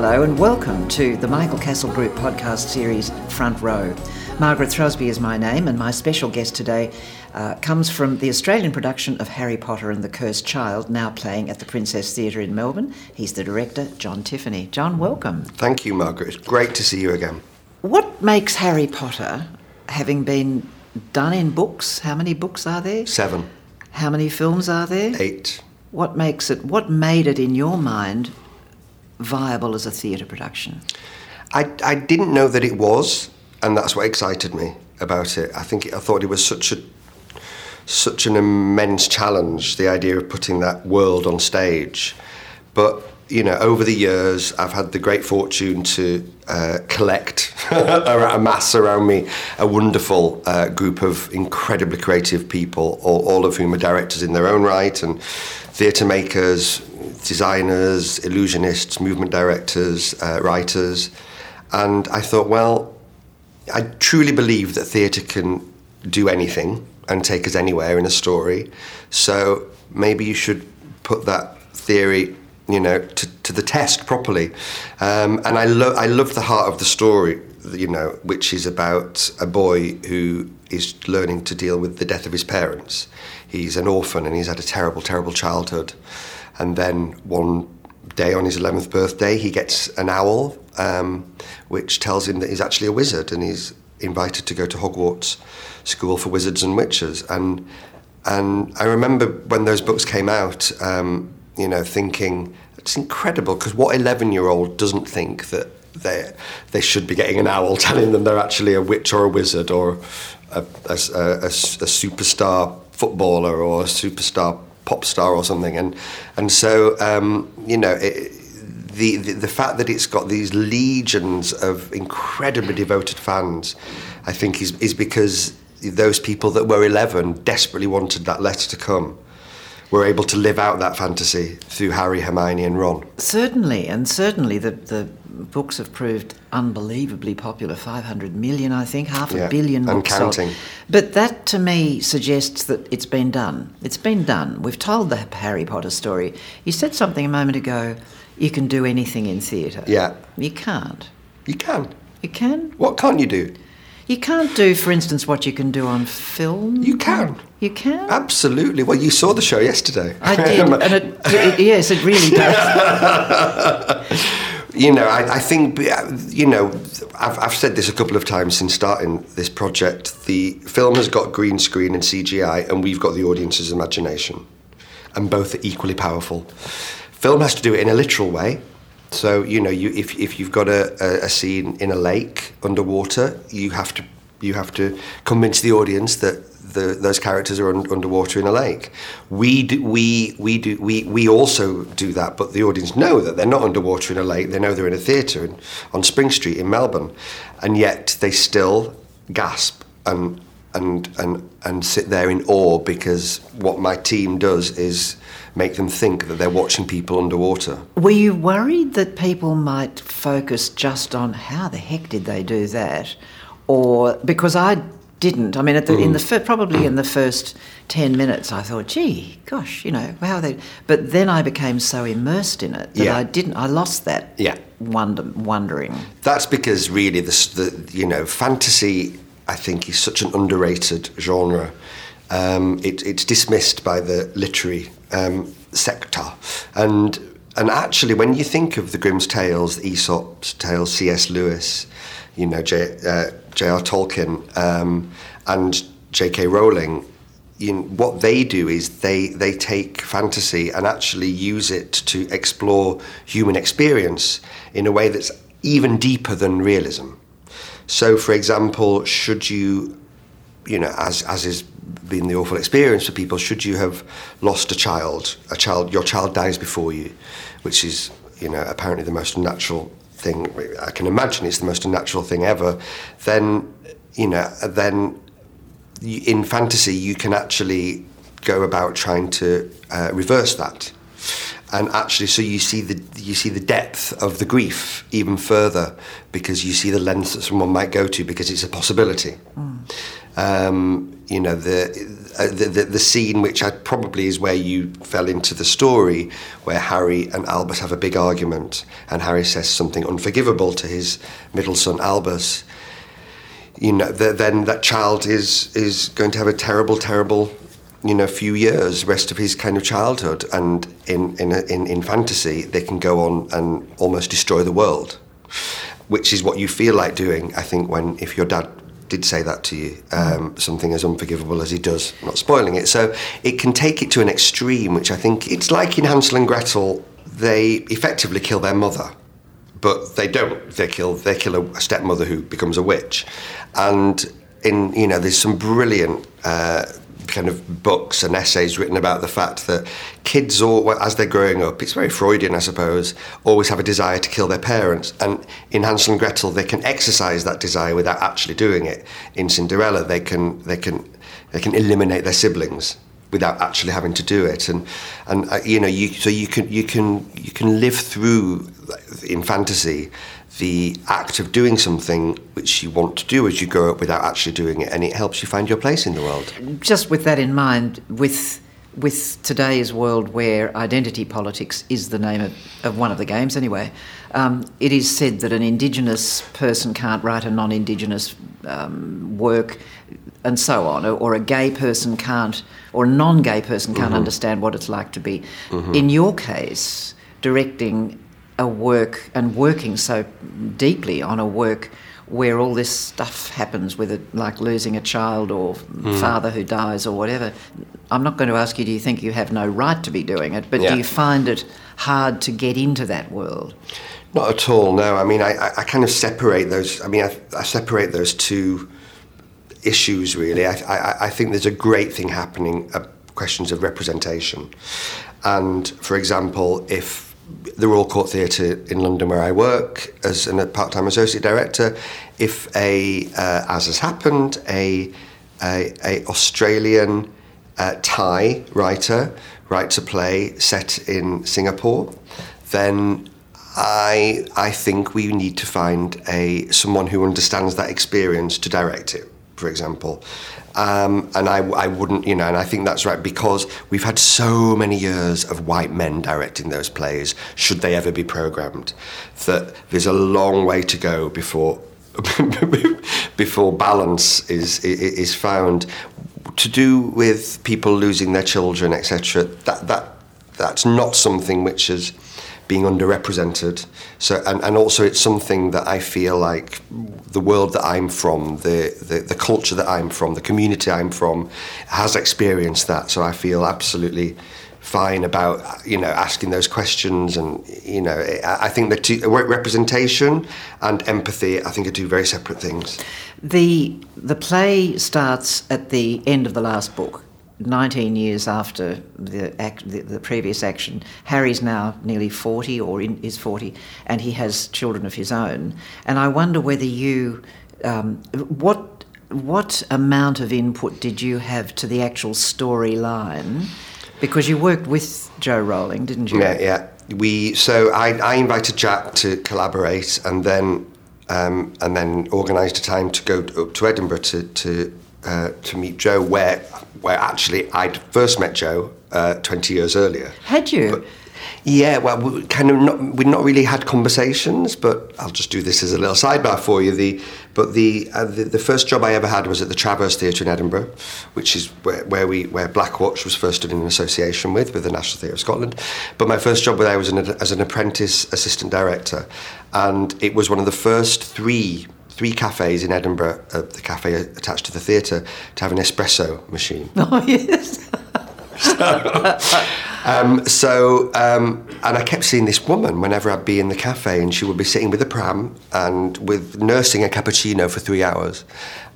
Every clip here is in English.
Hello and welcome to the Michael Cassel Group podcast series Front Row. Margaret Throsby is my name, and my special guest today uh, comes from the Australian production of Harry Potter and the Cursed Child, now playing at the Princess Theatre in Melbourne. He's the director, John Tiffany. John, welcome. Thank you, Margaret. It's great to see you again. What makes Harry Potter, having been done in books, how many books are there? Seven, How many films are there? eight. What makes it, what made it in your mind viable as a theatre production? I, I didn't know that it was, and that's what excited me about it. I think I thought it was such a such an immense challenge, the idea of putting that world on stage. But you know, over the years, I've had the great fortune to uh, collect, amass around me a wonderful uh, group of incredibly creative people, all, all of whom are directors in their own right, and theatre makers, designers, illusionists, movement directors, uh, writers. And I thought, well, I truly believe that theatre can do anything and take us anywhere in a story. So maybe you should put that theory, you know, to, to the test properly. Um, and I love I love the heart of the story, you know, which is about a boy who is learning to deal with the death of his parents. He's an orphan and he's had a terrible, terrible childhood. And then one day on his 11th birthday, he gets an owl, um, which tells him that he's actually a wizard and he's invited to go to Hogwarts School for Wizards and Witches. And and I remember when those books came out, um, you know, thinking it's incredible because what 11 year old doesn't think that they they should be getting an owl telling them they're actually a witch or a wizard or a, a, a, a superstar footballer or a superstar pop star or something. And and so um, you know. It, the, the, the fact that it's got these legions of incredibly devoted fans, I think, is, is because those people that were 11 desperately wanted that letter to come were able to live out that fantasy through Harry, Hermione, and Ron. Certainly, and certainly the, the books have proved unbelievably popular 500 million, I think, half a Yeah, billion and books sold. counting. But that to me suggests that it's been done. It's been done. We've told the Harry Potter story. You said something a moment ago you can do anything in theatre. Yeah. You can't. You can. You can? What can't you do? You can't do, for instance, what you can do on film. You can. You can? Absolutely. Well, you saw the show yesterday. I did, and it, it, yes, it really does. you know, I, I think, you know, I've, I've said this a couple of times since starting this project. The film has got green screen and CGI, and we've got the audience's imagination. And both are equally powerful. Film has to do it in a literal way. So, you know, you, if, if you've got a, a, scene in a lake underwater, you have to, you have to convince the audience that the, those characters are un, underwater in a lake. We do, we, we, do, we, we also do that, but the audience know that they're not underwater in a lake. They know they're in a theatre on Spring Street in Melbourne. And yet they still gasp and, and, and, and sit there in awe because what my team does is make them think that they're watching people underwater. Were you worried that people might focus just on how the heck did they do that? Or because I didn't. I mean, at the, in Mm. the fir- probably in the first ten minutes, I thought, "Gee, gosh, you know, how they." But then I became so immersed in it that Yeah. I didn't. I lost that Yeah. wonder, wondering. That's because really the, the you know fantasy I think is such an underrated genre. Um, it, it's dismissed by the literary um, sector, and and actually when you think of the Grimm's tales, Aesop's tales, C.S. Lewis, you know J, uh, J.R. Tolkien, um, and J.K. Rowling. You know, what they do is they, they take fantasy and actually use it to explore human experience in a way that's even deeper than realism. So, for example, should you, you know, as as is been the awful experience for people, should you have lost a child, a child, your child dies before you, which is, you know, apparently the most unnatural thing I can imagine. It's the most unnatural thing ever. Then, you know, then in fantasy you can actually go about trying to uh, reverse that and actually so you see the you see the depth of the grief even further because you see the lengths that someone might go to because it's a possibility um, you know the uh, the, the, the scene which I, probably is where you fell into the story, where Harry and Albus have a big argument, and Harry says something unforgivable to his middle son Albus. You know, th- then that child is is going to have a terrible, terrible, you know, few years, rest of his kind of childhood, and in in in, in fantasy, they can go on and almost destroy the world, which is what you feel like doing. I think when if your dad did say that to you, um, something as unforgivable as he does, not spoiling it. So it can take it to an extreme, which I think it's like in Hansel and Gretel, they effectively kill their mother, but they don't. They kill they kill a stepmother who becomes a witch, and in you know there's some brilliant. Uh, kind of books and essays written about the fact that kids, all, as they're growing up, it's very Freudian, I suppose, always have a desire to kill their parents. And in Hansel and Gretel, they can exercise that desire without actually doing it. In Cinderella, they can they can they can eliminate their siblings without actually having to do it and and uh, you know you so you can you can you can live through in fantasy the act of doing something which you want to do as you grow up without actually doing it and it helps you find your place in the world. Just with that in mind, with with today's world where identity politics is the name of, of one of the games anyway, um, it is said that an Indigenous person can't write a non-Indigenous um, work and so on, or, or a gay person can't, or a non-gay person can't understand what it's like to be. In your case, directing a work and working so deeply on a work where all this stuff happens, whether like losing a child or father who dies or whatever. I'm not going to ask you, do you think you have no right to be doing it, but Yeah. do you find it hard to get into that world? Not at all. No, I mean, I, I- I kind of separate those. I mean, I, I separate those two issues really. I, I, I think there's a great thing happening. Uh, questions of representation, and for example, if the Royal Court Theatre in London, where I work as a part-time associate director, if a uh, as has happened, a a, a Australian uh, Thai writer writes a play set in Singapore, then I I think we need to find a someone who understands that experience to direct it, for example. Um, and I, I wouldn't, you know, and I think that's right because we've had so many years of white men directing those plays, should they ever be programmed, that there's a long way to go before before balance is is found. To do with people losing their children, etc. That that that's not something which is being underrepresented. So and, and also it's something that I feel like the world that I'm from, the, the, the culture that I'm from, the community I'm from has experienced that. So I feel absolutely fine about you know asking those questions and you know I, think the representation and empathy I think are two very separate things. The the play starts at the end of the last book, 19 years after the, act, the, the previous action. Harry's now nearly 40 or in, is 40, and he has children of his own. And I wonder whether you, um, what what amount of input did you have to the actual storyline? Because you worked with Jo Rowling, didn't you? Yeah, yeah. We so I, I invited Jack to collaborate, and then um, and then organised a time to go up to Edinburgh to to uh, to meet Jo, where where actually I'd first met Jo uh, twenty years earlier. Had you? Yeah, well, we kind of not we'd not really had conversations, but I'll just do this as a little sidebar for you. The but the uh, the, the first job I ever had was at the Traverse Theatre in Edinburgh, which is where, where we where Black Watch was first in association with with the National Theatre of Scotland. But my first job there was an, as an apprentice assistant director, and it was one of the first three three cafes in Edinburgh, uh, the cafe attached to the theatre, to have an espresso machine. Oh, yes. Um, so, um, and I kept seeing this woman whenever I'd be in the cafe, and she would be sitting with a pram and with nursing a cappuccino for three hours.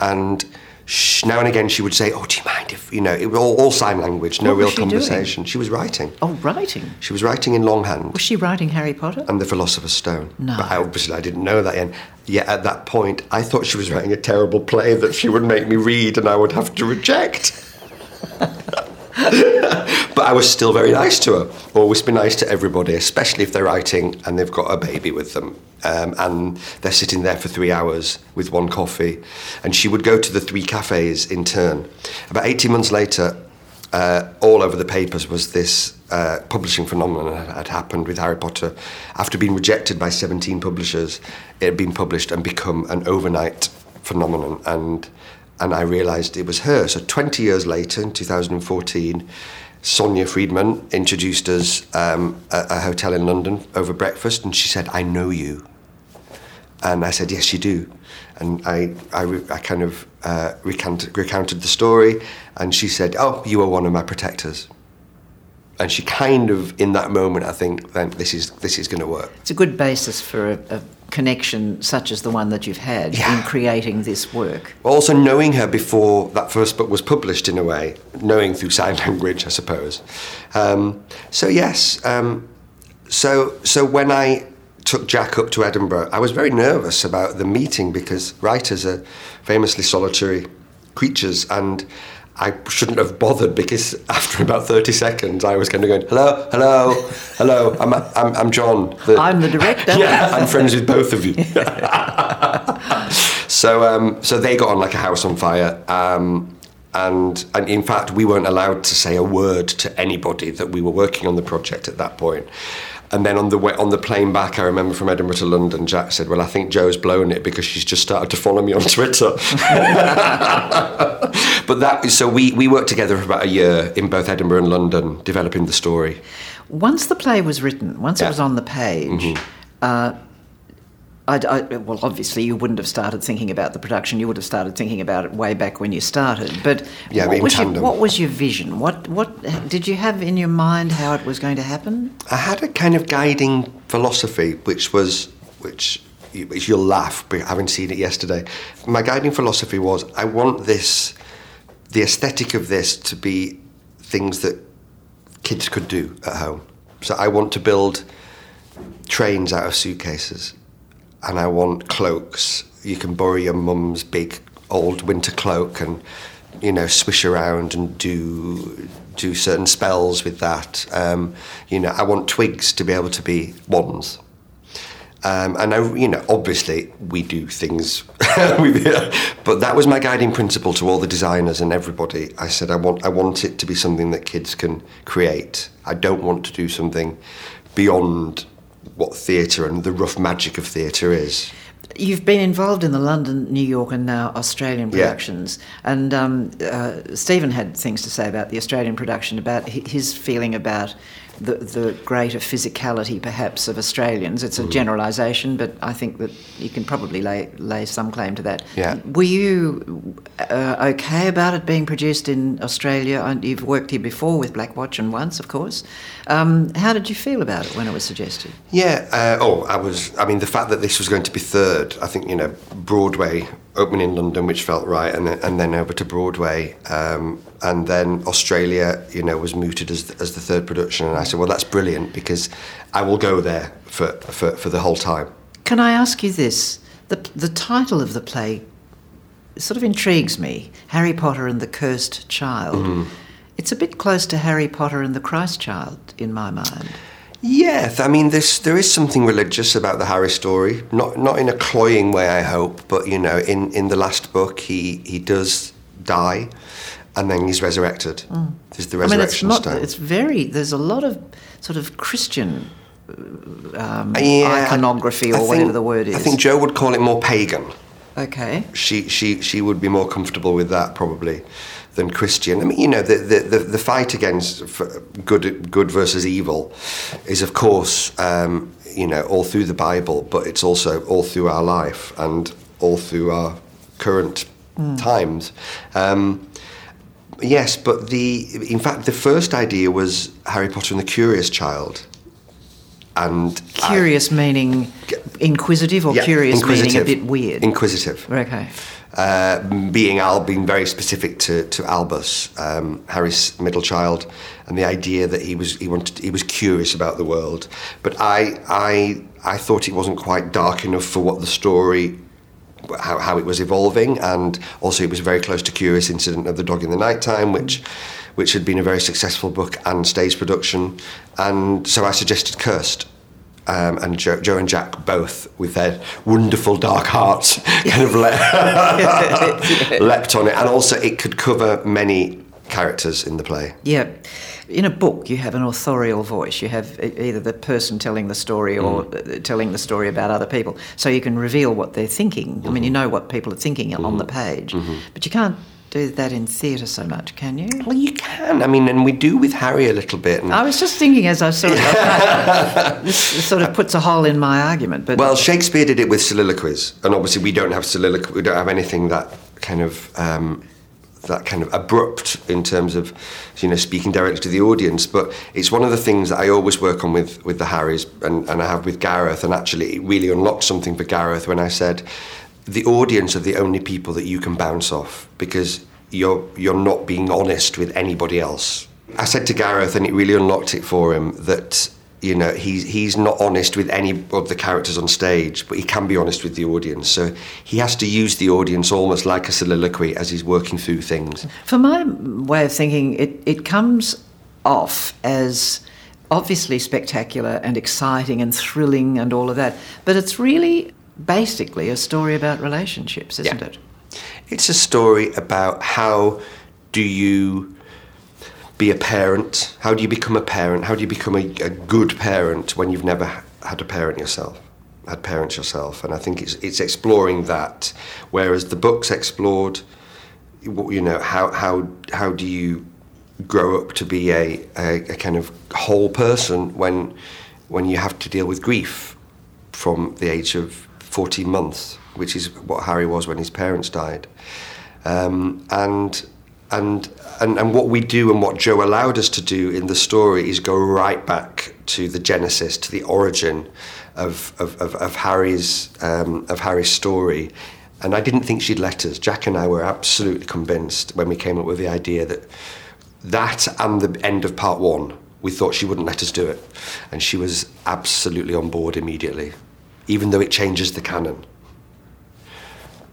And sh now and again, she would say, "Oh, do you mind if you know?" It was all, all sign language, no What real she doing? conversation. She was writing. Oh, writing. She was writing in longhand Was she writing Harry Potter? and the Philosopher's Stone. No. But I, obviously, I didn't know that. And yet, at that point, I thought she was writing a terrible play that she would make me read, and I would have to reject. but I was still very nice to her. Always be nice to everybody, especially if they're writing and they've got a baby with them. Um, and they're sitting there for three hours with one coffee. And she would go to the three cafes in turn. About 18 months later, uh, all over the papers was this uh, publishing phenomenon that had happened with Harry Potter. After being rejected by 17 publishers, it had been published and become an overnight phenomenon. And, and I realised it was her. So 20 years later, in 2014, Sonia Friedman introduced us um, a, a hotel in London over breakfast, and she said, I know you. And I said, Yes, you do. And I, I, I kind of uh, recounted, the story, and she said, Oh, you are one of my protectors. And she kind of, in that moment, I think, then this is this is going to work. It's a good basis for a, a connection such as the one that you've had Yeah. in creating this work. Also, knowing her before that first book was published, in a way, knowing through sign language, I suppose. Um, so yes, um, so so when I took Jack up to Edinburgh, I was very nervous about the meeting because writers are famously solitary creatures, and I shouldn't have bothered because after about thirty seconds, I was kind of going, "Hello, hello, hello. I'm I'm, I'm John. the- I'm the director. yeah, I'm friends with both of you." So, um, so they got on like a house on fire. Um, and, and in fact, we weren't allowed to say a word to anybody that we were working on the project at that point. And then on the way, on the plane back, I remember from Edinburgh to London, Jack said, "Well, I think Jo's blown it because she's just started to follow me on Twitter." but that so we we worked together for about a year in both Edinburgh and London, developing the story. Once the play was written, once it Yeah. Mm-hmm. was on the page, uh, I, I, well, obviously you wouldn't have started thinking about the production. You would have started thinking about it way back when you started. But Yeah, what, was your, what was your vision? What what did you have in your mind how it was going to happen? I had a kind of guiding philosophy, which was, which, which you'll laugh, but having seen it yesterday. My guiding philosophy was, I want this, the aesthetic of this to be things that kids could do at home. So I want to build trains out of suitcases, and I want cloaks. You can borrow your mum's big old winter cloak and you know swish around and do do certain spells with that. Um, you know, I want twigs to be able to be wands. Um, and I, you know, obviously we do things, but that was my guiding principle to all the designers and everybody. I said I want, I want it to be something that kids can create. I don't want to do something beyond what theatre and the rough magic of theatre is. You've been involved in the London, New York, and now Australian Yeah. productions. And um, uh, Stephen had things to say about the Australian production, about his feeling about the, the greater physicality, perhaps, of Australians. It's a Mm. generalisation, but I think that you can probably lay, lay some claim to that. Yeah. Were you uh, okay about it being produced in Australia? You've worked here before with Black Watch and Once, of course. Um, how did you feel about it when it was suggested? Yeah. Uh, oh, I was. I mean, the fact that this was going to be third, I think you know, Broadway opening in London, which felt right, and then, and then over to Broadway, um, and then Australia, you know, was mooted as as the third production, and I said, well, that's brilliant because I will go there for for, for the whole time. Can I ask you this? The, the title of the play sort of intrigues me Harry Potter and the Cursed Child. Mm-hmm. It's a bit close to Harry Potter and the Christ Child in my mind. Yeah, I mean, there's, there is something religious about the Harry story. Not not in a cloying way, I hope, but you know, in, in the last book, he he does die, and then he's resurrected. There's the Mm. I mean, it's resurrection not. stone. It's very. There's a lot of sort of Christian um, Yeah, iconography, or think- whatever the word is. I think Jo would call it more pagan. Okay. She she she would be more comfortable with that probably than Christian. I mean, you know, the the, the, the fight against good good versus evil is of course um, you know all through the Bible, but it's also all through our life and all through our current times. Um, yes, but the in fact the first idea was Harry Potter and the Curious Child. And I- Curious meaning inquisitive, or yeah, curious meaning a bit weird. Inquisitive. okay. Uh, being Al, being very specific to, to Albus, um, Harry's middle child, and the idea that he was he wanted he was curious about the world. But I I I thought it wasn't quite dark enough for what the story. How, how it was evolving, and also it was very close to Curious Incident of the Dog in the Nighttime, which which had been a very successful book and stage production. And so I suggested Cursed. Um, and Jo, Jo, and Jack both, with their wonderful dark hearts, kind of le- leapt on it. And also, it could cover many characters in the play. Yeah. In a book, you have an authorial voice. You have either the person telling the story or mm. telling the story about other people. So you can reveal what they're thinking. Mm-hmm. I mean, you mm-hmm. know what people are thinking mm-hmm. on the mm-hmm. page, mm-hmm. but you can't do that in theatre so much, can you? Well, you can. I mean, and we do with Harry a little bit. I was just thinking as I sort of this sort of puts a hole in my argument. But well, Shakespeare did it with soliloquies, and obviously we don't have soliloquy. We don't have anything that kind of. Um, that kind of abrupt in terms of you know speaking directly to the audience. But it's one of the things that I always work on with with the Harrys and, and I have with Gareth. And actually it really unlocked something for Gareth when I said the audience are the only people that you can bounce off because you're you're not being honest with anybody else. I said to Gareth and it really unlocked it for him that you know he's he's not honest with any of the characters on stage but he can be honest with the audience. So he has to use the audience almost like a soliloquy as he's working through things. For my way of thinking it it comes off as obviously spectacular and exciting and thrilling and all of that but it's really basically a story about relationships isn't yeah. it? It's a story about how do you be a parent? How do you become a parent? How do you become a, a good parent when you've never had a parent yourself? Had parents yourself, and I think it's it's exploring that. Whereas the books explored, you know, how how how do you grow up to be a, a, a kind of whole person when when you have to deal with grief from the age of 14 months, which is what Harry was when his parents died. Um, and and, and and what we do and what Jo allowed us to do in the story is go right back to the genesis, to the origin of of, of, of Harry's um, of Harry's story. And I didn't think she'd let us. Jack and I were absolutely convinced when we came up with the idea that that and the end of part one, we thought she wouldn't let us do it. And she was absolutely on board immediately, even though it changes the canon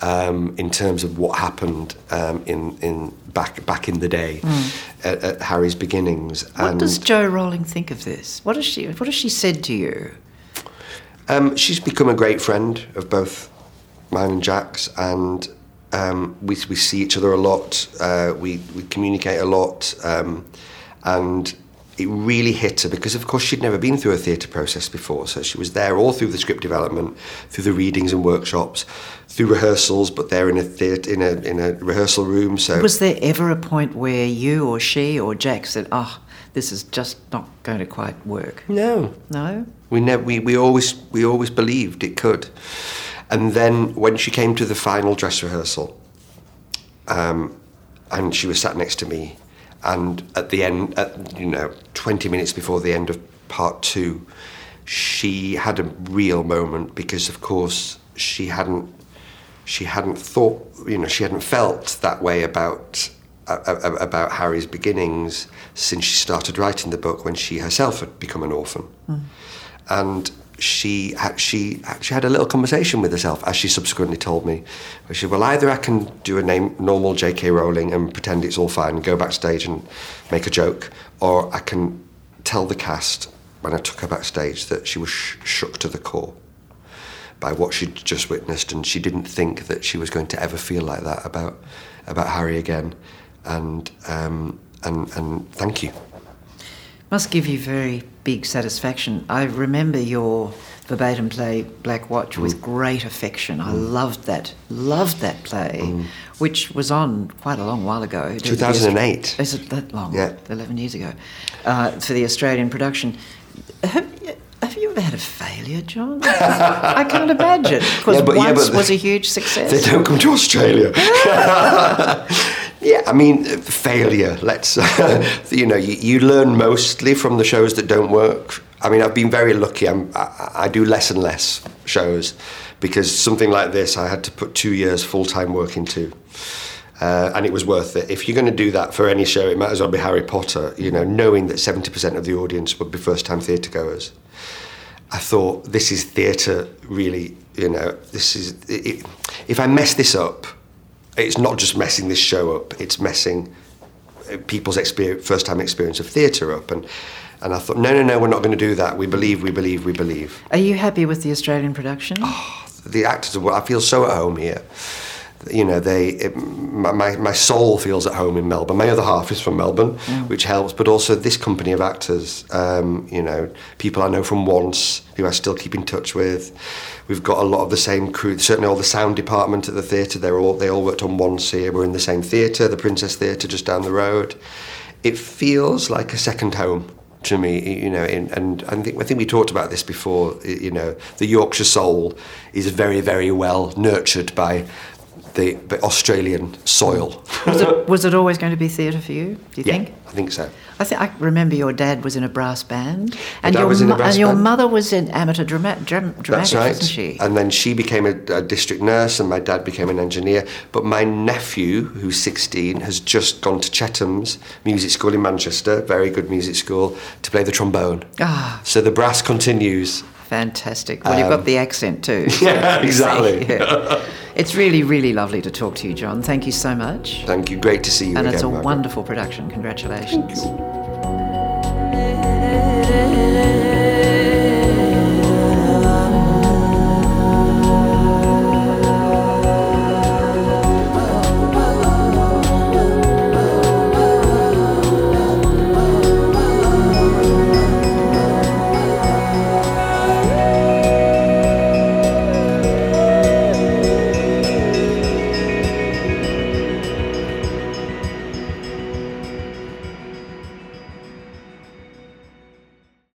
um, in terms of what happened um, in in back back in the day mm. at, at, Harry's beginnings. What and does Jo Rowling think of this? What has she What has she said to you? Um, she's become a great friend of both mine and Jack's, and um, we we see each other a lot. Uh, we we communicate a lot, um, and it really hit her because, of course, she'd never been through a theatre process before. So she was there all through the script development, through the readings and workshops, through rehearsals. But they're in a theatre, in a in a rehearsal room. So was there ever a point where you or she or Jack said, "Oh, this is just not going to quite work"? No, no. We never. We, we always we always believed it could. And then when she came to the final dress rehearsal, um, and she was sat next to me and at the end, at, you know, 20 minutes before the end of part two, she had a real moment because, of course, she hadn't she hadn't thought, you know, she hadn't felt that way about uh, about Harry's beginnings since she started writing the book when she herself had become an orphan, mm. and she she she had a little conversation with herself, as she subsequently told me. She said, "Well, either I can do a name normal J.K. Rowling and pretend it's all fine and go backstage and make a joke, or I can tell the cast when I took her backstage that she was sh- shook to the core by what she'd just witnessed, and she didn't think that she was going to ever feel like that about about Harry again. And um, and and thank you." Must give you very big satisfaction. I remember your verbatim play Black Watch mm. with great affection. I mm. loved that, loved that play, mm. which was on quite a long while ago. 2008. Is it that long? Yeah. 11 years ago. Uh, for the Australian production. Have, have you ever had a failure, John? I can't imagine. Because yeah, Once yeah, was a huge success. They don't come to Australia. Yeah, I mean, failure. Let's, you know, you, you, learn mostly from the shows that don't work. I mean, I've been very lucky. I, I do less and less shows because something like this I had to put two years full time work into. Uh, and it was worth it. If you're going to do that for any show, it might as well be Harry Potter, you know, knowing that 70% of the audience would be first time theatre goers. I thought, this is theatre, really, you know, this is. It, if I mess this up, it's not just messing this show up, it's messing uh, people's experience, first time experience of theatre up. And, and I thought, no, no, no, we're not going to do that. We believe, we believe, we believe. Are you happy with the Australian production? Oh, the actors, are, I feel so at home here you know, they it, my, my soul feels at home in Melbourne. My other half is from Melbourne, mm. which helps. But also this company of actors, um, you know, people I know from Once who I still keep in touch with. We've got a lot of the same crew. Certainly, all the sound department at the theatre. They're all they all worked on Once here. We're in the same theatre, the Princess Theatre, just down the road. It feels like a second home to me, you know, in, and I think, I think we talked about this before, you know, the Yorkshire soul is very, very well nurtured by the, the Australian soil. was, it, was it always going to be theatre for you? Do you yeah, think? I think so. I think I remember your dad was in a brass band, and your and band. mother was in amateur drama, dram, dramatics, That's right. wasn't she? And then she became a, a, district nurse, and my dad became an engineer. But my nephew, who's 16, has just gone to Chetham's Music School in Manchester, very good music school, to play the trombone. Ah. So the brass continues. Fantastic. Well, um, you've got um, the accent too. Yeah, exactly. It's really, really lovely to talk to you, John. Thank you so much. Thank you. Great to see you and again. it's a Margaret. wonderful production. Congratulations.